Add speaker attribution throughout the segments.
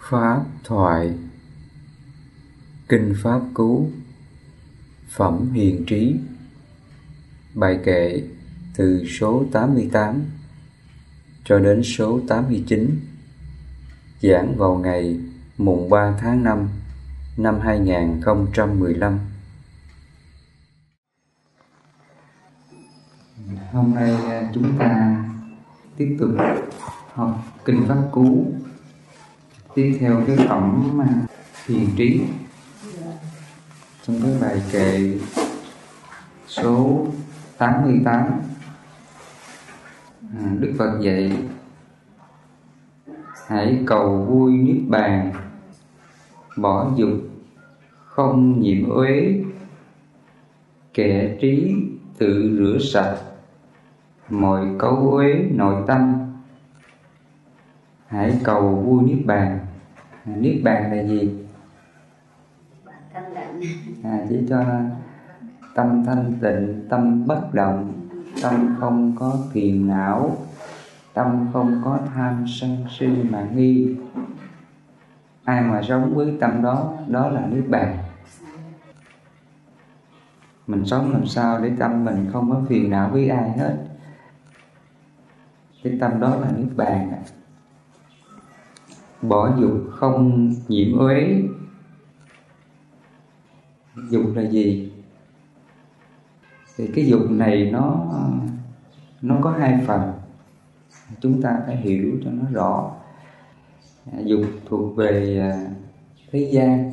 Speaker 1: Pháp thoại. Kinh Pháp Cứu. Phẩm Hiền Trí. Bài kệ từ số 88 cho đến số 89 Giảng vào ngày mùng 3 tháng 5 năm 2015 Hôm nay à, chúng ta tiếp tục học Kinh Pháp Cú tiếp theo cái phẩm à, thiền trí. Trong cái bài kệ số 88 à, Đức Phật dạy hãy cầu vui niết bàn bỏ dục không nhiễm uế kẻ trí tự rửa sạch mọi cấu uế nội tâm hãy cầu vui niết bàn. Niết bàn là gì? À, chỉ cho tâm thanh tịnh tâm bất động tâm không có phiền não tâm không có tham sân si mà nghi. Ai mà sống với tâm đó đó là niết bàn. Mình sống làm sao để tâm mình không có phiền não với ai hết? Cái tâm đó là niết bàn bỏ dục không nhiễm uế. Dục là gì? Thì cái dục này nó nó có hai phần. Chúng ta phải hiểu cho nó rõ. À, dục thuộc về à, thế gian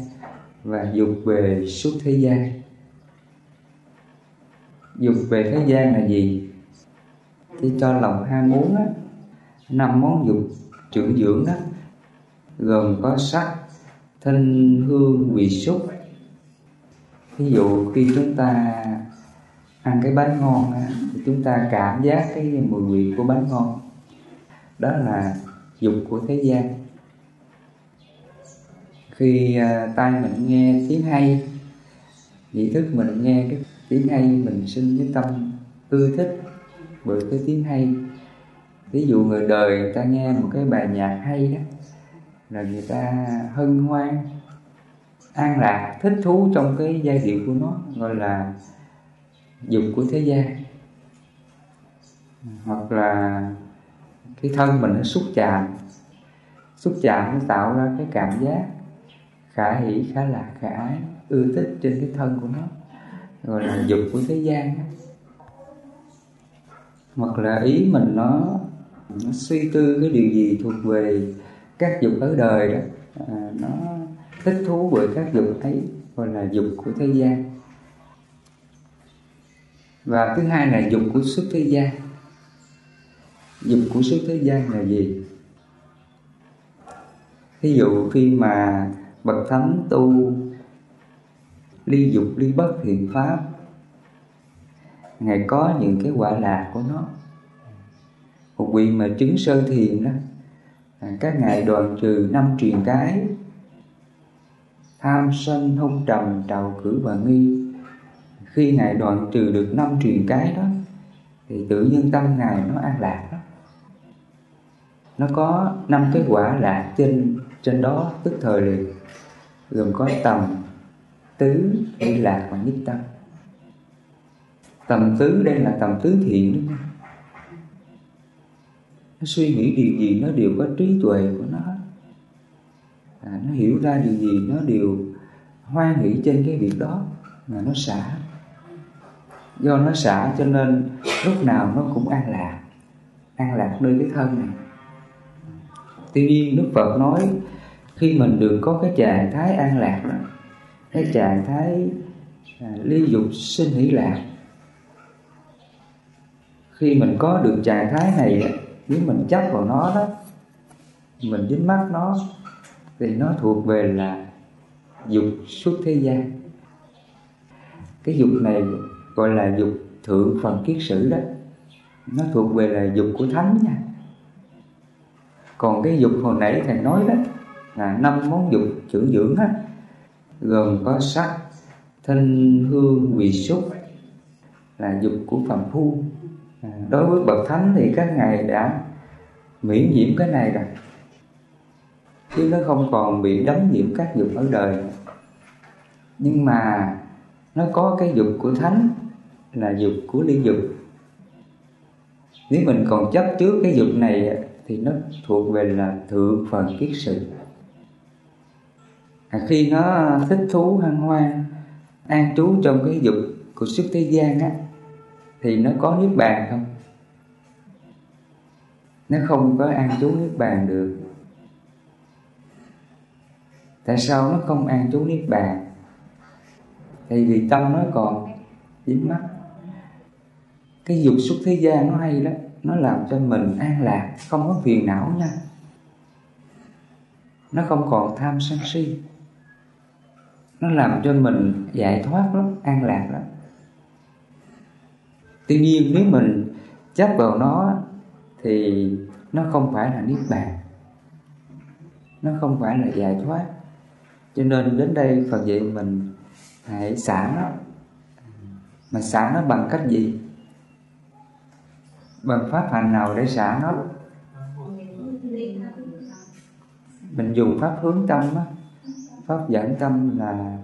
Speaker 1: và dục về suốt thế gian. Dục về thế gian là gì? Thì cho lòng ham muốn á, năm món dục trưởng dưỡng đó gồm có sắc thanh hương vị xúc. Ví dụ khi chúng ta ăn cái bánh ngon thì chúng ta cảm giác cái mùi vị của bánh ngon. Đó là dục của thế gian. Khi à, tai mình nghe tiếng hay nhị thức mình nghe cái tiếng hay mình sinh cái tâm ưa thích bởi cái tiếng hay. Ví dụ người đời người ta nghe một cái bài nhạc hay đó là người ta hân hoan, an lạc, thích thú trong cái giai điệu của nó, gọi là dục của thế gian. Hoặc là cái thân mình nó xúc chạm. Xúc chạm nó tạo ra cái cảm giác khả hỷ khả lạc, khả ái, ưa thích trên cái thân của nó, gọi là dục của thế gian. Hoặc là ý mình nó nó suy tư cái điều gì thuộc về các dục ở đời đó à, nó thích thú bởi các dục ấy gọi là dục của thế gian. Và thứ hai là dục của xuất thế gian. Dục của xuất thế gian là gì? Ví dụ khi mà bậc thánh tu ly dục ly bất thiện pháp ngài có những cái quả lạc của nó. Một vị mà chứng sơ thiền đó À, các ngài đoàn trừ năm truyền cái. Tham sân hung trầm, trào cử và nghi. Khi ngài đoạn trừ được năm truyền cái đó, thì tự nhiên tâm ngài nó an lạc đó. Nó có năm cái quả lạc trên trên đó, tức thời liền. Gồm có tầm, tứ, ly lạc và nhất tâm. Tầm tứ đây là tầm tứ thiện đúng không nó suy nghĩ điều gì nó đều có trí tuệ của nó à, nó hiểu ra điều gì nó đều hoan hỷ trên cái việc đó mà nó xả. Do nó xả cho nên lúc nào nó cũng an lạc an lạc nơi cái thân này. Tuy nhiên đức phật nói khi mình được có cái trạng thái an lạc đó cái trạng thái à, ly dục sinh hỷ lạc khi mình có được trạng thái này nếu mình chấp vào nó đó, mình dính mắt nó, thì nó thuộc về là dục suốt thế gian. Cái dục này gọi là dục thượng phần kiết sử đó. Nó thuộc về là dục của thánh nha. Còn cái dục hồi nãy thầy nói đó, là năm món dục trưởng dưỡng á, gồm có sắc, thanh, hương vị xúc, là dục của phàm phu. À. đối với bậc thánh thì các ngài đã miễn nhiễm cái này rồi. Chứ nó không còn bị đấm nhiễm các dục ở đời. Nhưng mà nó có cái dục của thánh là dục của ly dục. Nếu mình còn chấp trước cái dục này thì nó thuộc về là thượng phần kiết sự. À, khi nó thích thú hăng hoan an trú trong cái dục của xuất thế gian á thì nó có niết bàn không? Nó không có an trú niết bàn được. Tại sao nó không an trú niết bàn? Thì vì tâm nó còn dính mắt. Cái dục xuất thế gian nó hay lắm, nó làm cho mình an lạc, không có phiền não nha. Nó không còn tham sân si. Nó làm cho mình giải thoát lắm, an lạc lắm tuy nhiên nếu mình chấp vào nó thì nó không phải là niết bàn. Nó không phải là giải thoát. Cho nên đến đây phật dạy mình hãy xả nó. Mà xả nó bằng cách gì? Bằng pháp hành nào để xả nó? Mình dùng pháp hướng tâm á. Pháp dẫn tâm là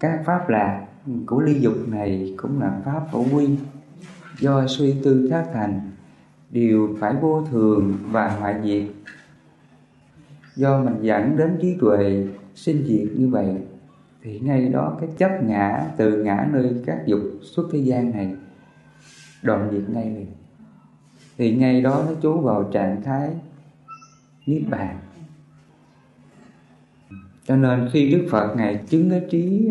Speaker 1: các pháp lạc của ly dục này cũng là pháp phổ quy. Do suy tư tác thành, đều phải vô thường và hoại diệt. Do mình dẫn đến trí tuệ sinh diệt như vậy, thì ngay đó cái chấp ngã từ ngã nơi các dục xuất thế gian này, đoạn diệt ngay liền. Thì ngay đó nó chú vào trạng thái niết bàn. Cho nên khi đức phật ngài chứng cái trí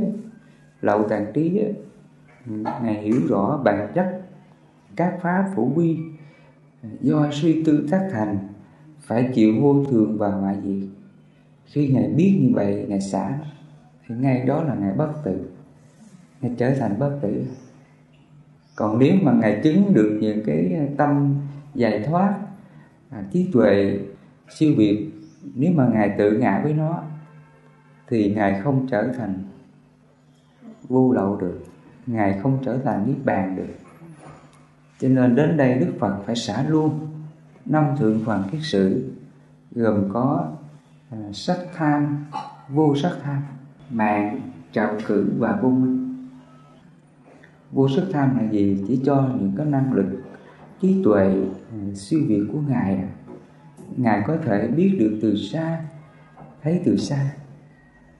Speaker 1: lậu tàn trí ngài hiểu rõ bản chất các pháp phổ quy do suy tư tác thành phải chịu vô thường và hoại diệt. Khi ngài biết như vậy ngài xả thì ngay đó là ngài bất tử ngài trở thành bất tử. Còn nếu mà ngài chứng được những cái tâm giải thoát à, trí tuệ siêu việt nếu mà ngài tự ngã với nó thì ngài không trở thành vô lậu được ngài không trở thành niết bàn được. Cho nên đến đây đức phật phải xả luôn năm thượng Hoàng kiết sử gồm có à, sắc tham vô sắc tham mạng trạo cử và vô minh. Vô sắc tham là gì? Chỉ cho những cái năng lực trí tuệ à, siêu việt của ngài. Ngài có thể biết được từ xa thấy từ xa.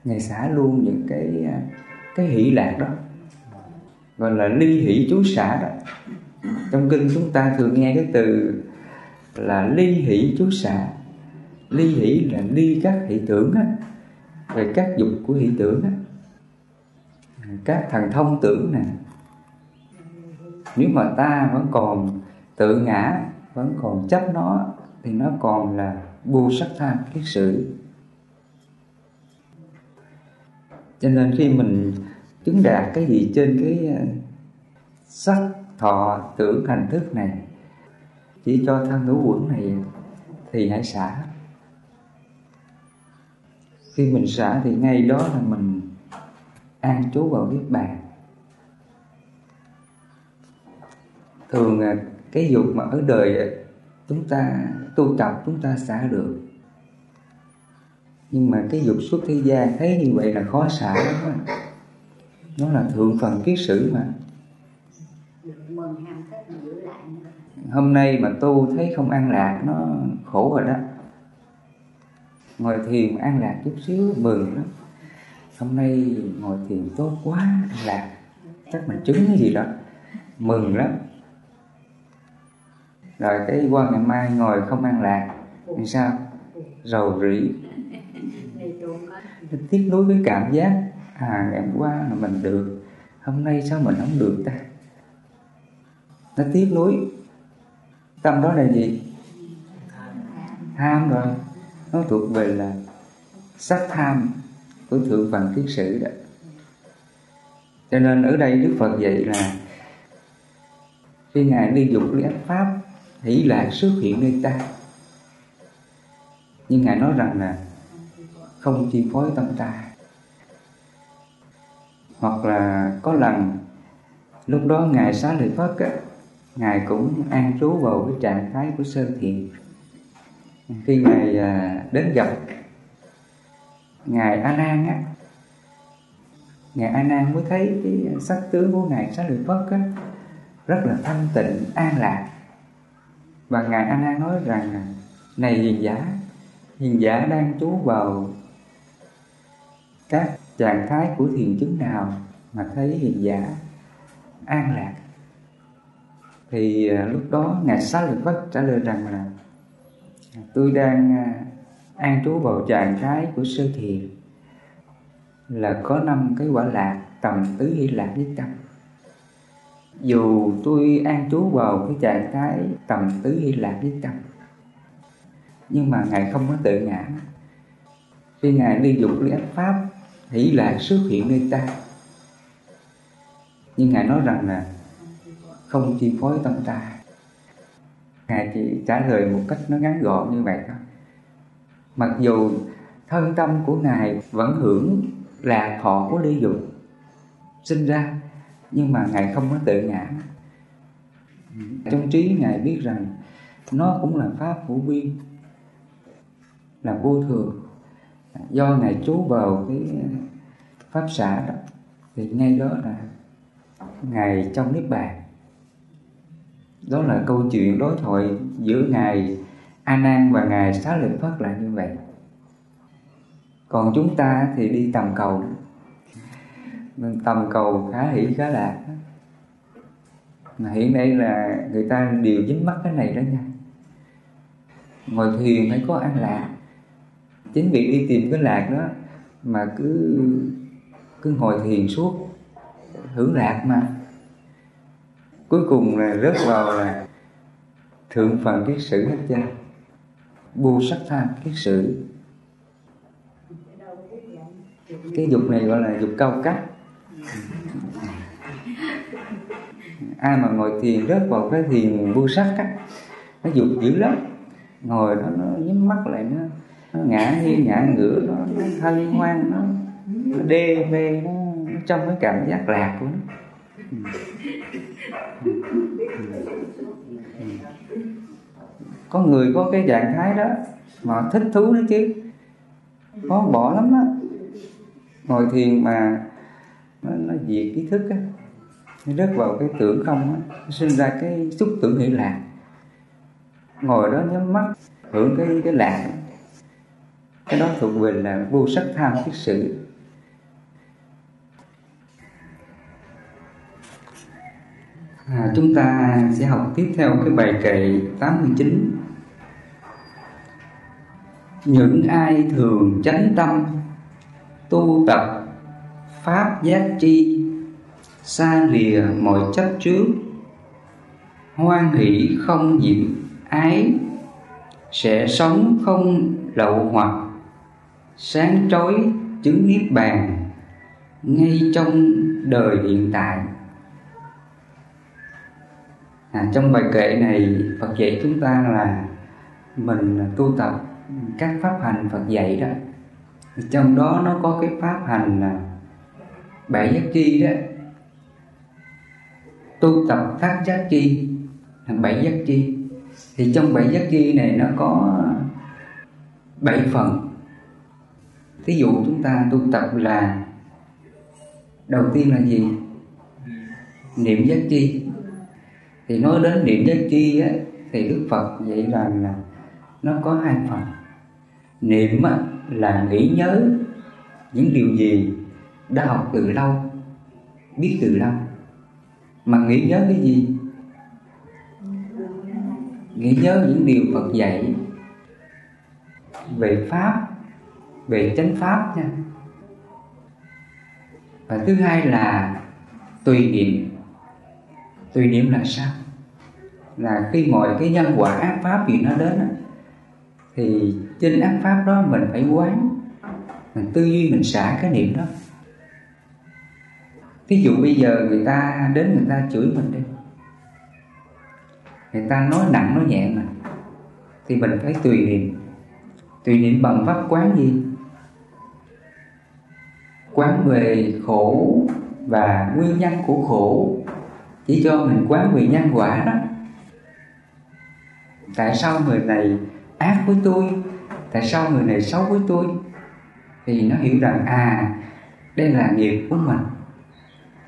Speaker 1: Ngài xả luôn những cái à, cái hỷ lạc đó, gọi là ly hỷ chú xả đó. Trong kinh chúng ta thường nghe cái từ là ly hỷ chú xả ly hỷ là ly các hỷ tưởng á, về các dục của hỷ tưởng á. Các thần thông tưởng nè. Nếu mà ta vẫn còn tự ngã, vẫn còn chấp nó, thì nó còn là vô sắc tham kiết sử. Cho nên khi mình chứng đạt cái gì trên cái ờ, sắc, thọ, tưởng, hành thức này, chỉ cho thân ngũ quẩn này thì hãy xả. Khi mình xả thì ngay đó là mình an trú vào niết bàn. Thường ờ, cái dục mà ở đời ờ, chúng ta tu tập, chúng ta xả được nhưng mà cái dục xuất thế gian, thấy như vậy là khó xả lắm nó là thượng phần kiết sử mà. Hôm nay mà tu thấy không ăn lạc, nó khổ rồi đó. Ngồi thiền ăn lạc chút xíu, mừng lắm. Hôm nay ngồi thiền tốt quá ăn lạc. Chắc mình trứng cái gì đó. Mừng lắm. Rồi cái qua ngày mai ngồi không ăn lạc thì sao? Rầu rĩ tiếc nuối với cảm giác à ngày hôm qua là mình được, hôm nay sao mình không được ta? Nó tiếc nuối. Tâm đó là gì? Tham rồi. Nó thuộc về là sắc tham của thượng phần kiết sử đó. Cho nên ở đây đức phật dạy là khi ngài đi dục lý ác pháp, hỷ lạc xuất hiện nơi ta. Nhưng ngài nói rằng là không chi phối tâm ta hoặc là có lần lúc đó ngài xá lợi phất á, ngài cũng an trú vào cái trạng thái của sơ thiền. Khi ngài à, đến gặp ngài a nan á ngài a nan mới thấy cái sắc tướng của ngài xá lợi phất á rất là thanh tịnh an lạc. Và ngài a nan nói rằng này hiền giả hiền giả đang trú vào các trạng thái của thiền chứng nào mà thấy hiền giả an lạc. Thì à, lúc đó ngài xá lợi phất trả lời rằng là, tôi đang à, an trú vào trạng thái của sơ thiền là có năm cái quả lạc tầm tứ hỷ lạc nhất tâm. Dù tôi an trú vào cái trạng thái tầm tứ hỷ lạc nhất tâm, nhưng mà ngài không có tự ngã. Khi ngài đi dục lý ánh pháp hỷ lạc xuất hiện nơi ta. Nhưng ngài nói rằng là không chi phối tâm ta. Ngài chỉ trả lời một cách nó ngắn gọn như vậy thôi. Mặc dù thân tâm của ngài vẫn hưởng là thọ của ly dục sinh ra, nhưng mà ngài không có tự ngã. Trong trí ngài biết rằng nó cũng là pháp hữu biên là vô thường do ngài chú vào cái pháp xã đó, thì ngay đó là ngài trong niết bàn. Đó là câu chuyện đối thoại giữa ngài a nan và ngài xá lợi phất là như vậy. Còn chúng ta thì đi tầm cầu. Tầm cầu khá hỷ khá lạc mà hiện nay là người ta đều dính mắc cái này đó nha. Ngồi thiền phải có an lạc chính vì đi tìm cái lạc đó mà cứ cứ ngồi thiền suốt hưởng lạc mà. Cuối cùng là rớt vào là thượng phần kiết sử hết trơn bu sắc tham kiết sử. Cái dục này gọi là dục cao cấp. Ai mà ngồi thiền rớt vào cái thiền bu sắc á nó dục dữ lắm. Ngồi đó nó nhắm mắt lại nó, nó ngã nghiêng ngã ngửa nó, nó hân hoan nó, nó đê mê nó, nó trong cái cảm giác lạc của nó. Có người có cái trạng thái đó mà thích thú nữa chứ. Khó bỏ lắm á. Ngồi thiền mà nó, nó diệt ý thức á nó rớt vào cái tưởng không á nó sinh ra cái xúc tưởng hỷ lạc. Ngồi đó nhắm mắt hưởng cái cái lạc cái đó thuộc về là vô sắc tham kiết sự. À, chúng ta sẽ học tiếp theo cái bài kệ 89 Những ai thường chánh tâm Tu tập Pháp giác tri Xa lìa mọi chấp trước Hoan hỷ không nhiễm ái Sẽ sống không lậu hoặc Sáng trói chứng niết bàn Ngay trong đời hiện tại. À, trong bài kệ này Phật dạy chúng ta là mình tu tập các pháp hành Phật dạy đó. Trong đó nó có cái pháp hành là bảy giác chi đó. Tu tập các giác chi là bảy giác chi. Thì trong bảy giác chi này nó có bảy phần thí dụ chúng ta tu tập là đầu tiên là gì? Niệm giác chi. Thì nói đến niệm giác chi á, thì đức phật dạy rằng là nó có hai phần. Niệm á, là nghĩ nhớ những điều gì đã học từ lâu biết từ lâu. Mà nghĩ nhớ cái gì? Nghĩ nhớ những điều phật dạy về pháp về chánh pháp nha. Và thứ hai là tùy niệm. Tùy niệm là sao? Là khi mọi cái nhân quả ác pháp gì nó đến thì trên ác pháp đó mình phải quán, mình tư duy, mình xả cái niệm đó. Ví dụ bây giờ người ta đến người ta chửi mình đi, người ta nói nặng, nói nhẹ mà, thì mình phải tùy niệm. Tùy niệm bằng pháp quán gì? Quán về khổ và nguyên nhân của khổ. Chỉ cho mình quán về nhân quả đó. Tại sao người này ác với tôi? Tại sao người này xấu với tôi? Thì nó hiểu rằng à đây là nghiệp của mình,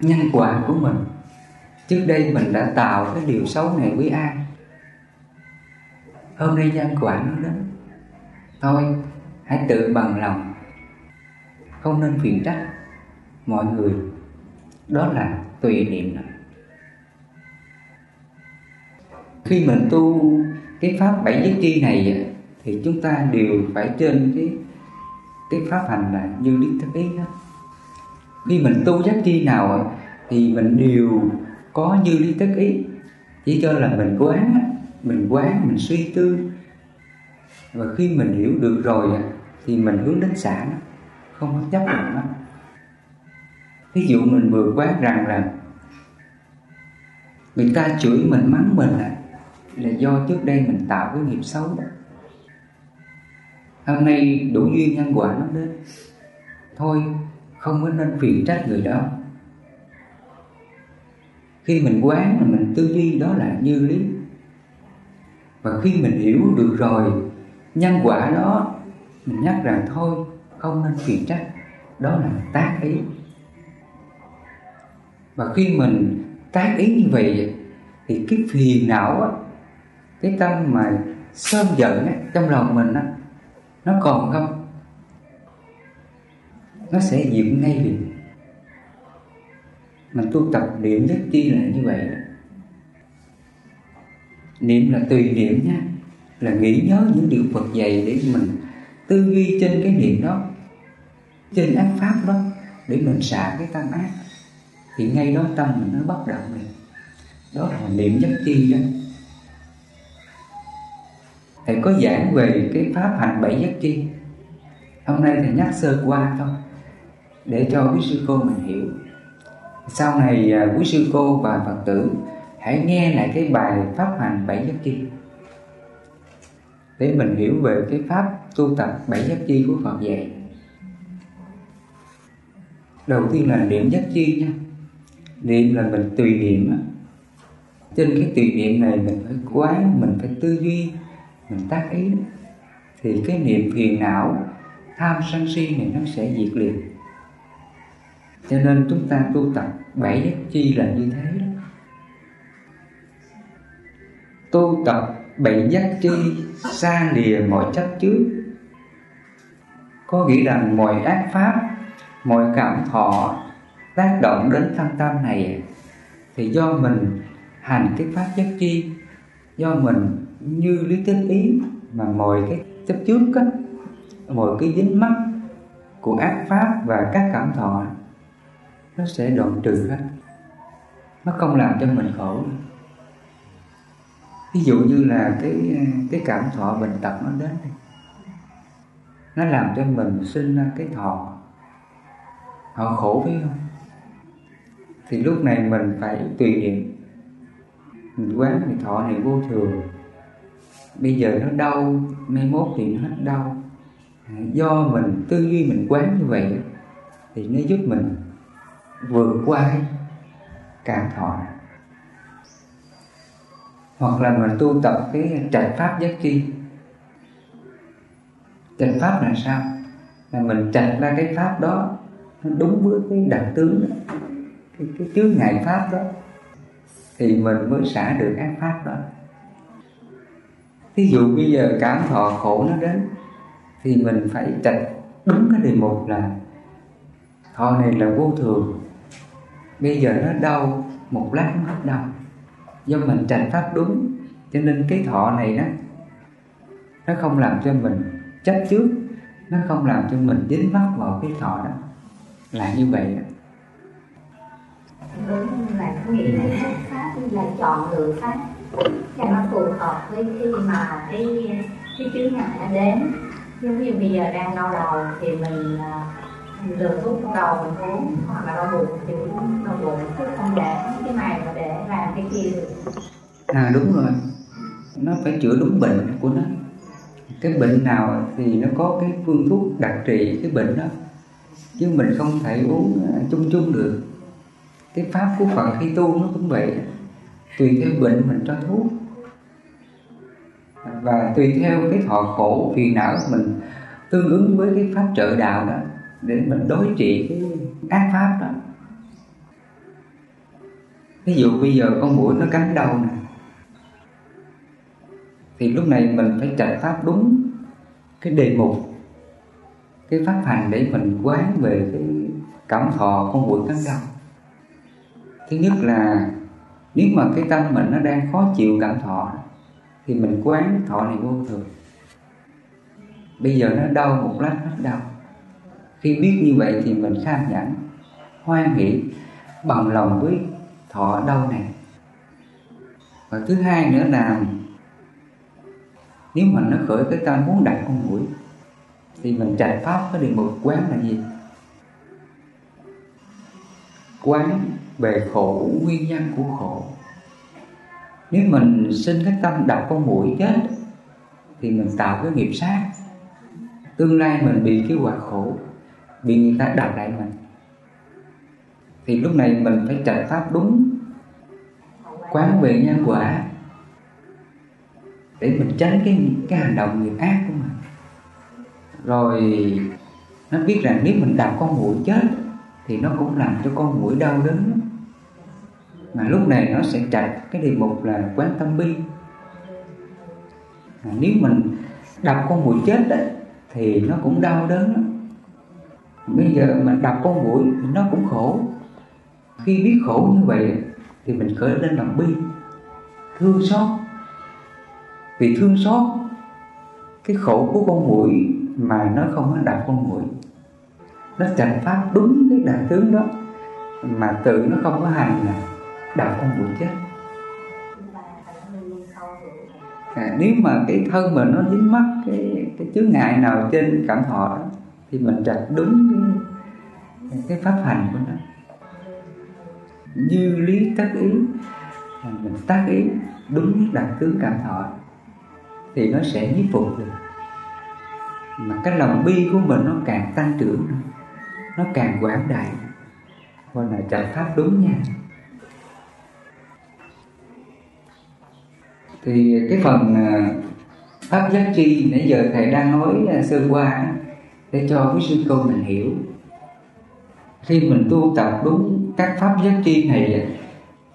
Speaker 1: nhân quả của mình. Trước đây mình đã tạo cái điều xấu này với ai? Hôm nay nhân quả nó đến. Thôi, hãy tự bằng lòng không nên phiền trách. Mọi người, đó là tùy niệm khi mình tu cái pháp bảy giác chi này thì chúng ta đều phải trên cái cái pháp hành là như lý thức ý đó khi mình tu giác chi nào thì mình đều có như lý thức ý. Chỉ cho là mình quán mình quán, mình suy tư. Và khi mình hiểu được rồi thì mình hướng đến xả nó không có chấp nhận nó. Ví dụ mình vừa quát rằng là người ta chửi mình mắng mình là, là do trước đây mình tạo cái nghiệp xấu đó. Hôm nay đủ duyên nhân quả nó đến. Thôi không có nên phiền trách người đó. Khi mình quán là mình tư duy đó là như lý. Và khi mình hiểu được rồi nhân quả đó mình nhắc rằng thôi không nên phiền trách. Đó là tác ý. Và khi mình tác ý như vậy thì cái phiền não á cái tâm mà sơn giận á, trong lòng mình á nó còn không? Nó sẽ diệt ngay liền mình tu tập niệm nhất chi là như vậy đó. niệm là tùy niệm nha là nghĩ nhớ những điều Phật dạy để mình tư duy trên cái niệm đó trên ác pháp đó, để mình xả cái tâm ác, thì ngay đó tâm mình nó bất động liền. Đó là niệm nhất chi đó. Thầy có giảng về cái pháp hành bảy nhất chi. Hôm nay thầy nhắc sơ qua thôi, để cho quý sư cô mình hiểu. Sau này à, quý sư cô và phật tử, hãy nghe lại cái bài pháp hành bảy nhất chi. Để mình hiểu về cái pháp tu tập bảy nhất chi của Phật dạy đầu tiên là niệm nhất chi nha. Niệm là mình tùy niệm trên cái tùy niệm này mình phải quán, mình phải tư duy, mình tác ý. Thì cái niệm phiền não, tham sân si này nó sẽ diệt liền. Cho nên chúng ta tu tập bảy giác chi là như thế đó. Tu tập bảy giác chi xa lìa mọi chấp trước. Có nghĩa rằng mọi ác pháp mọi cảm thọ tác động đến thân tâm này thì do mình hành cái pháp giác chi, do mình như lý tính ý mà mọi cái chấp trước á, mọi cái dính mắc của ác pháp và các cảm thọ, nó sẽ đoạn trừ hết. Nó không làm cho mình khổ. Ví dụ như là cái cái cảm thọ bệnh tật nó đến nó làm cho mình sinh ra cái thọ họ khổ phải không thì lúc này mình phải tùy niệm. Mình quán thì thọ này vô thường. Bây giờ nó đau, mai mốt thì nó hết đau. Do mình, tư duy mình quán như vậy thì nó giúp mình vượt qua cái cảm thọ hoặc là mình tu tập cái trạch pháp giác chi. Trạch pháp là sao? Là mình trạch ra cái pháp đó đúng với cái đặc tướng đó. Cái, cái chướng ngại pháp đó. Thì mình mới xả được ác pháp đó. Ví dụ bây giờ cảm thọ khổ nó đến thì mình phải trạch đúng cái đề mục là thọ này là vô thường. Bây giờ nó đau một lát nó hết đau. Do mình trạch pháp đúng cho nên cái thọ này nó nó không làm cho mình chấp trước nó không làm cho mình dính mắc vào cái thọ đó là như vậy
Speaker 2: đúng là có nghĩa là pháp là chọn lựa pháp cho nó phù hợp với khi mà cái cái chướng ngại nó đến. Giống như bây giờ đang đau đầu thì mình à, lừa thuốc đầu mình uống hoặc là đau bụng thì uống đau bụng chứ không để cái này mà để làm cái kia được.
Speaker 1: À đúng rồi. Nó phải chữa đúng bệnh của nó. Cái bệnh nào thì nó có cái phương thuốc đặc trị cái bệnh đó chứ mình không thể uống ờ, chung chung được. Cái pháp của Phật khi tu nó cũng vậy. Tùy theo bệnh mình cho thuốc. Và tùy theo cái thọ khổ phiền não của mình, tương ứng với cái pháp trợ đạo đó, để mình đối trị cái ác pháp đó. Ví dụ bây giờ con mũi nó cắn đầu nè, thì lúc này mình phải trạch pháp đúng cái đề mục cái pháp hành để mình quán về cái cảm thọ con mũi cắn đau. thứ nhất là nếu mà cái tâm mình nó đang khó chịu cảm thọ, thì mình quán thọ này vô thường. Bây giờ nó đau một lát, nó đau. Khi biết như vậy thì mình tham nhẫn hoan hỷ, bằng lòng với thọ đau này. Và thứ hai nữa là nếu mà nó khởi cái tâm muốn đặt con mũi thì mình trạch pháp cái điều mục quán là gì? Quán về khổ nguyên nhân của khổ. Nếu mình sinh cái tâm đọc con mũi chết, thì mình tạo cái nghiệp sát. Tương lai mình bị cái quả khổ, bị người ta đọc lại mình. Thì lúc này mình phải trạch pháp đúng, quán về nhân quả, để mình tránh cái cái hành động nghiệp ác của mình rồi nó biết rằng nếu mình đạp con mũi chết thì nó cũng làm cho con mũi đau đớn. Mà lúc này nó sẽ trạch cái đề mục là quán tâm bi. À, nếu mình đập con mũi chết đấy thì nó cũng đau đớn. Bây giờ mình đập con mũi thì nó cũng khổ. Khi biết khổ như vậy thì mình khởi lên lòng bi thương xót. Vì thương xót cái khổ của con mũi mà nó không có đạo con mũi nó trạch pháp đúng cái đại tướng đó mà tự nó không có hành là đạo con mũi chết à, nếu mà cái thân mà nó dính mắc cái cái chướng ngại nào trên cảm thọ đó thì mình trạch đúng cái cái pháp hành của nó. Như lý tác ý mình tác ý đúng đặc tướng cảm thọ thì nó sẽ nhiếp phục được mà cái lòng bi của mình nó càng tăng trưởng nó càng quảng đại. Gọi là trợ pháp đúng nha. Thì cái phần à, pháp giác tri nãy giờ thầy đang nói sơ qua để cho quý sư cô mình hiểu. Khi mình tu tập đúng các pháp giác tri này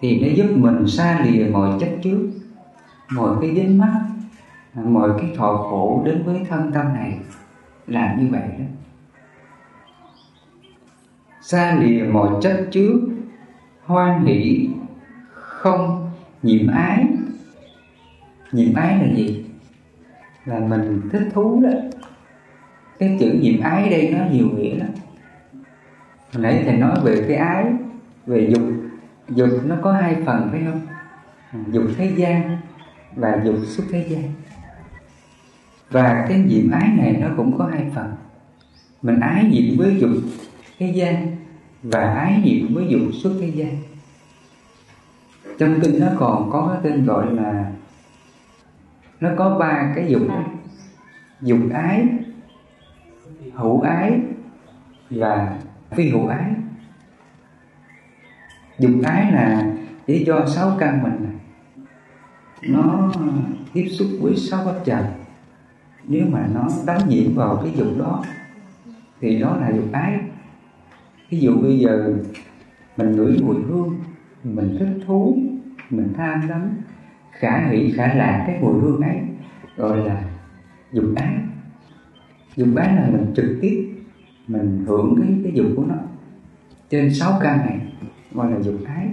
Speaker 1: thì nó giúp mình xa lìa mọi chấp trước, mọi cái dính mắc mọi cái thọ khổ đến với thân tâm này là như vậy đó. Xa lìa mọi chất chứa hoan hỷ, không nhiễm ái. Nhiễm ái là gì? Là mình thích thú đó. Cái chữ nhiễm ái đây nó nhiều nghĩa lắm. Hồi nãy thầy nói về cái ái, về dục. Dục nó có hai phần, phải không? Dục thế gian và dục xuất thế gian và cái diệm ái này nó cũng có hai phần. Mình ái diệm với dục thế gian và ái diệm với dục xuất thế gian. Trong kinh nó còn có cái tên gọi là, nó có ba cái dục dục ái, hữu ái và phi hữu ái. Dục ái là chỉ do sáu căn mình này. Nó tiếp xúc với sáu pháp trần nếu mà nó đánh nhiễm vào cái dục đó thì đó là dục ái. Ví dụ bây giờ mình ngửi mùi hương mình thích thú mình tham lắm, khả hỷ khả lạc cái mùi hương ấy gọi là dục ái. Dục ái là mình trực tiếp mình hưởng cái cái dục của nó. Trên sáu căn này gọi là dục ái.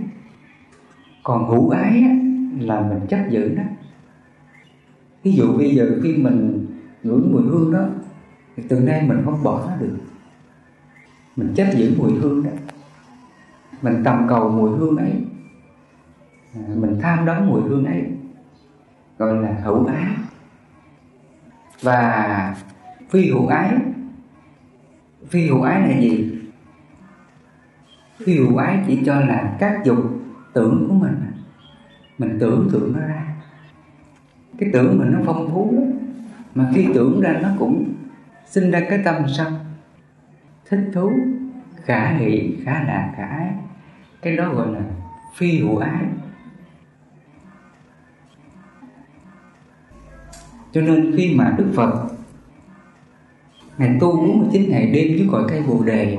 Speaker 1: Còn hữu ái á, là mình chấp giữ đó ví dụ bây giờ khi mình ngửi mùi hương đó, thì từ nay mình không bỏ nó được. Mình chấp giữ mùi hương đó. Mình tầm cầu mùi hương ấy à, mình tham đắm mùi hương ấy, gọi là hữu ái. Và phi hữu ái, phi hữu ái là gì? Phi hữu ái chỉ cho là các dục tưởng của mình. Mình tưởng tượng nó ra. Cái tưởng mình nó phong phú lắm mà khi tưởng ra nó cũng sinh ra cái tâm sân. Thích thú, khả hỷ khả lạc khả ái. Cái đó gọi là phi hữu ái. Cho nên khi mà đức phật ngày tu 49 ngày đêm dưới cội cây bồ đề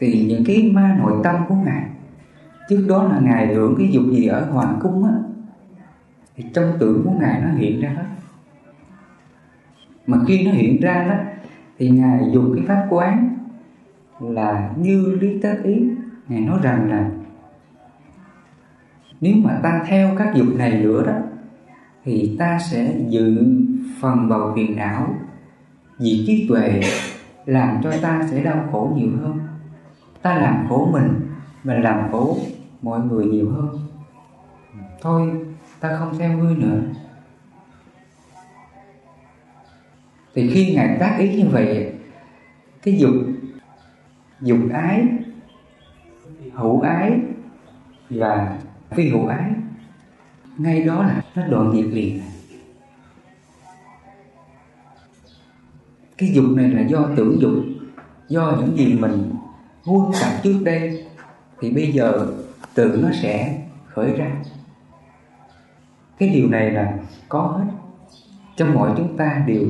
Speaker 1: thì những cái ma nội tâm của ngài, trước đó là ngài hưởng cái dục gì ở hoàng cung á, thì trong tưởng của ngài nó hiện ra hết mà khi nó hiện ra đó, thì ngài dùng cái pháp quán là như lý tác ý. Ngài nói rằng là, nếu mà ta theo các dục này nữa đó, thì ta sẽ dự phần vào phiền não, vì trí tuệ làm cho ta sẽ đau khổ nhiều hơn. Ta làm khổ mình và làm khổ mọi người nhiều hơn. Thôi, ta không theo ngươi nữa. Thì khi ngài tác ý như vậy, cái dục dục ái, hữu ái và phi hữu ái, ngay đó là nó đoạn diệt liền. Cái dục này là do tưởng dục, do những gì mình huân tập trước đây, thì bây giờ tự nó sẽ khởi ra. Cái điều này là có hết. Trong mọi chúng ta đều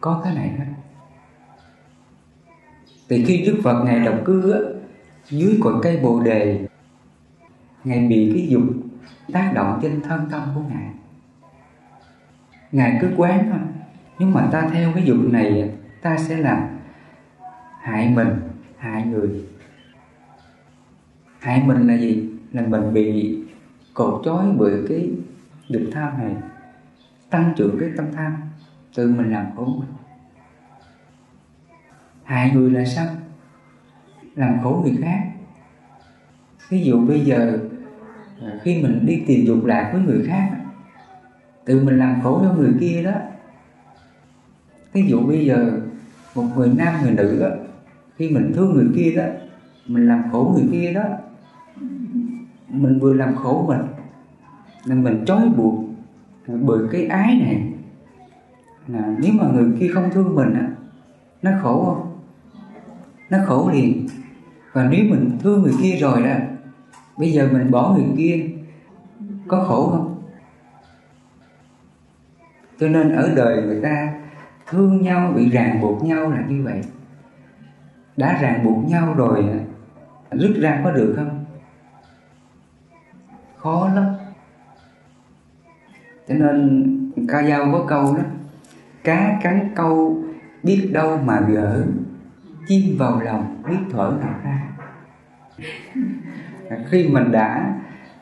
Speaker 1: có cái này hết. Thì khi Đức Phật Ngài đồng cư á, dưới cội cây Bồ Đề Ngài bị cái dục tác động trên thân tâm của Ngài. Ngài cứ quán thôi. Nhưng mà ta theo cái dục này ta sẽ làm hại mình, hại người. Hại mình là gì? Là mình bị cột trói bởi cái dục tham này Tăng trưởng cái tâm tham. Tự mình làm khổ mình. Hại người là sao? Làm khổ người khác. Ví dụ bây giờ à, khi mình đi tìm dục lạc với người khác tự mình làm khổ cho người kia đó. Ví dụ bây giờ một người nam người nữ đó, khi mình thương người kia đó mình làm khổ người kia đó mình vừa làm khổ mình nên mình trói buộc à, bởi cái ái này là nếu mà người kia không thương mình á, nó khổ không? Nó khổ liền. Và nếu mình thương người kia rồi đó, bây giờ mình bỏ người kia, có khổ không? Cho nên ở đời người ta, thương nhau, bị ràng buộc nhau là như vậy. Đã ràng buộc nhau rồi rút ra có được không? Khó lắm. Cho nên ca dao có câu đó cá cắn câu biết đâu mà gỡ chim vào lòng biết thở nào ra. À, khi mình đã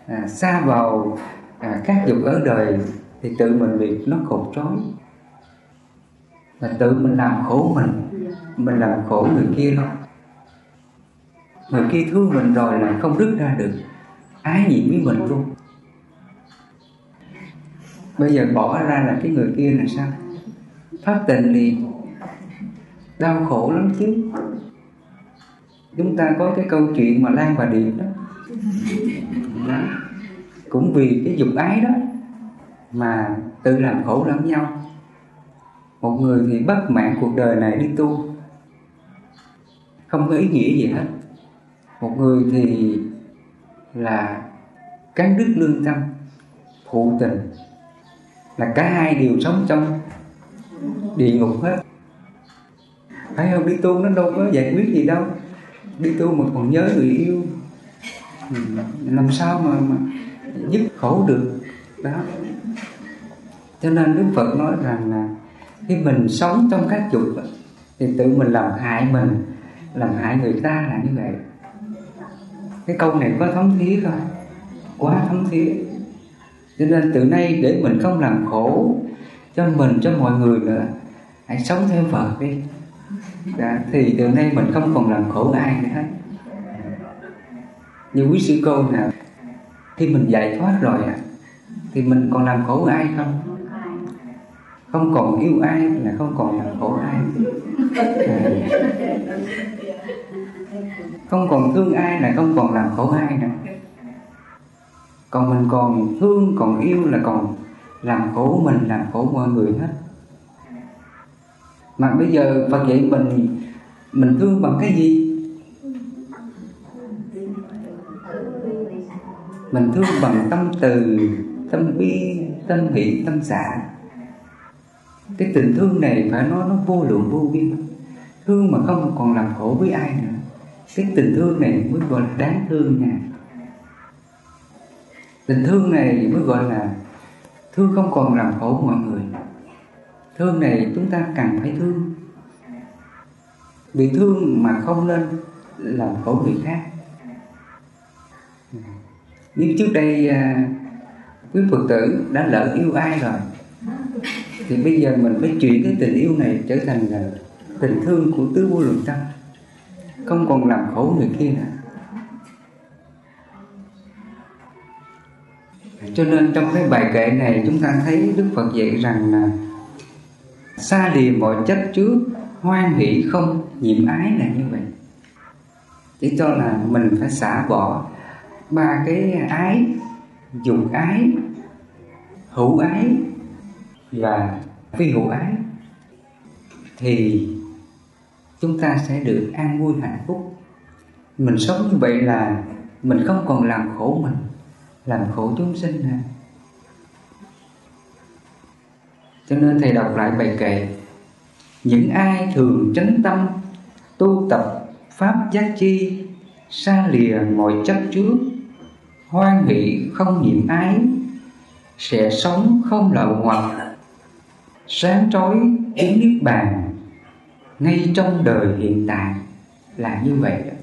Speaker 1: à, xa vào à, các dục ở đời thì tự mình bị nó cột trói và tự mình làm khổ mình mình làm khổ người kia luôn người kia thương mình rồi là không rứt ra được. Ái nhiễm với mình luôn. Bây giờ bỏ ra là cái người kia là sao? Phát tình liền đau khổ lắm chứ. Chúng ta có cái câu chuyện mà Lan và Điệp đó. đó. Cũng vì cái dục ái đó mà tự làm khổ lẫn nhau. Một người thì bất mạng cuộc đời này đi tu. Không có ý nghĩa gì hết. Một người thì là cắn đứt lương tâm, phụ tình. Là cả hai đều sống trong địa ngục hết. Phải không? Đi tu nó đâu có giải quyết gì đâu. Đi tu mà còn nhớ người yêu. Ừ, làm sao mà, mà dứt khổ được? Đó. Cho nên đức phật nói rằng là khi mình sống trong các dục thì tự mình làm hại mình làm hại người ta là như vậy. Cái câu này có thống thía không quá thống thía. cho nên từ nay để mình không làm khổ cho mình cho mọi người nữa. Hãy sống theo phật đi. Đã, thì từ nay mình không còn làm khổ ai nữa hết. Như quý sư cô nào khi mình giải thoát rồi à, thì mình còn làm khổ ai không? Không còn yêu ai là không còn làm khổ ai. À. không còn thương ai là không còn làm khổ ai nữa. Còn mình còn thương còn yêu là còn làm khổ mình, làm khổ mọi người hết. Mà bây giờ Phật dạy mình mình thương bằng cái gì? Mình thương bằng tâm từ, tâm bi, tâm hỷ, tâm xả. Cái tình thương này phải nói nó vô lượng, vô biên. Thương mà không còn làm khổ với ai nữa. Cái tình thương này mới gọi là đáng thương nha. Tình thương này mới gọi là thương không còn làm khổ mọi người. Thương này chúng ta càng phải thương. Bị thương mà không nên làm khổ người khác. Nhưng trước đây à, quý phật tử đã lỡ yêu ai rồi, thì bây giờ mình phải chuyển cái tình yêu này trở thành là tình thương của tứ vô lượng tâm. Không còn làm khổ người kia nữa. Cho nên trong cái bài kệ này chúng ta thấy đức phật dạy rằng là xa lìa mọi chấp trước hoan hỷ không nhiệm ái là như vậy. Chỉ cho là mình phải xả bỏ ba cái ái, dục ái, hữu ái và phi hữu ái, thì chúng ta sẽ được an vui hạnh phúc. Mình sống như vậy là mình không còn làm khổ mình làm khổ chúng sinh nữa cho nên thầy đọc lại bài kệ, những ai thường chánh tâm, tu tập pháp giác chi, xa lìa mọi chấp trước, hoan hỷ không nhiễm ái, sẽ sống không lậu hoặc, sáng trói đến niết bàn, ngay trong đời hiện tại. Là như vậy đó.